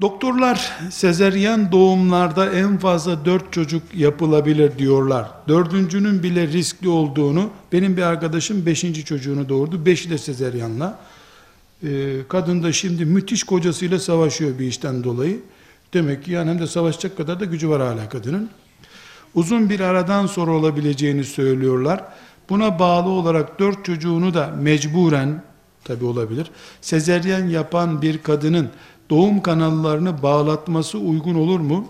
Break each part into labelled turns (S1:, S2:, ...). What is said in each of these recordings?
S1: Doktorlar sezeryen doğumlarda en fazla 4 çocuk yapılabilir diyorlar. Dördüncünün bile riskli olduğunu, benim bir arkadaşım 5. çocuğunu doğurdu. 5'i de sezeryanla. Ee, kadın da şimdi müthiş kocasıyla savaşıyor bir işten dolayı. Demek ki yani hem de savaşacak kadar da gücü var hala kadının. Uzun bir aradan sonra olabileceğini söylüyorlar. Buna bağlı olarak dört çocuğunu da mecburen tabi olabilir. Sezeryen yapan bir kadının doğum kanallarını bağlatması uygun olur mu?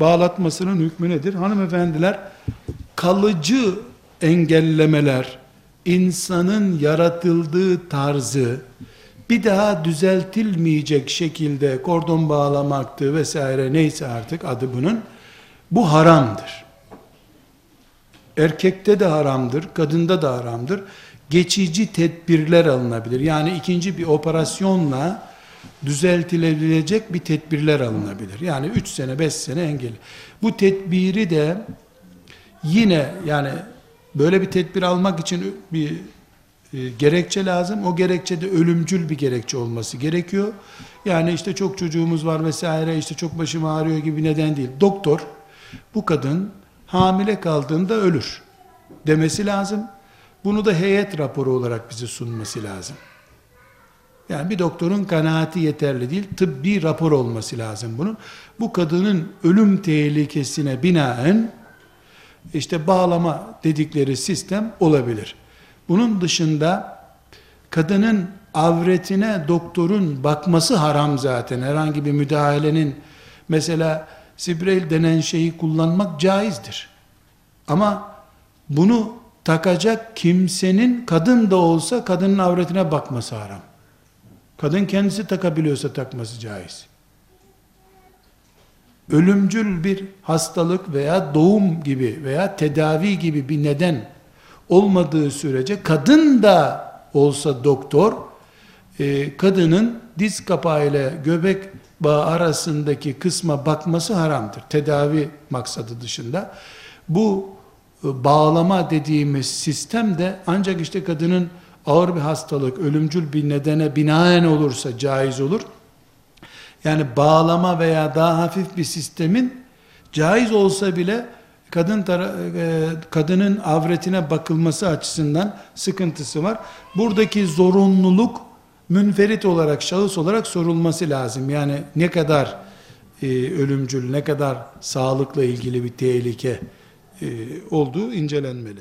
S1: Bağlatmasının hükmü nedir? Hanımefendiler kalıcı engellemeler, insanın yaratıldığı tarzı bir daha düzeltilmeyecek şekilde kordon bağlamaktı vesaire neyse artık adı bunun bu haramdır. Erkekte de haramdır, kadında da haramdır. Geçici tedbirler alınabilir. Yani ikinci bir operasyonla düzeltilebilecek bir tedbirler alınabilir. Yani 3 sene 5 sene engel. Bu tedbiri de yine yani böyle bir tedbir almak için bir e, gerekçe lazım. O gerekçe de ölümcül bir gerekçe olması gerekiyor. Yani işte çok çocuğumuz var vesaire işte çok başım ağrıyor gibi neden değil. Doktor bu kadın hamile kaldığında ölür demesi lazım. Bunu da heyet raporu olarak bize sunması lazım. Yani bir doktorun kanaati yeterli değil, tıbbi rapor olması lazım bunun. Bu kadının ölüm tehlikesine binaen işte bağlama dedikleri sistem olabilir. Bunun dışında kadının avretine doktorun bakması haram zaten. Herhangi bir müdahalenin mesela Sibrel denen şeyi kullanmak caizdir. Ama bunu takacak kimsenin kadın da olsa kadının avretine bakması haram. Kadın kendisi takabiliyorsa takması caiz. Ölümcül bir hastalık veya doğum gibi veya tedavi gibi bir neden olmadığı sürece kadın da olsa doktor e, kadının diz kapağı ile göbek bağı arasındaki kısma bakması haramdır. Tedavi maksadı dışında. Bu e, bağlama dediğimiz sistem de ancak işte kadının ağır bir hastalık, ölümcül bir nedene binaen olursa caiz olur. Yani bağlama veya daha hafif bir sistemin caiz olsa bile kadın e, kadının avretine bakılması açısından sıkıntısı var. Buradaki zorunluluk münferit olarak, şahıs olarak sorulması lazım. Yani ne kadar e, ölümcül, ne kadar sağlıkla ilgili bir tehlike e, olduğu incelenmeli.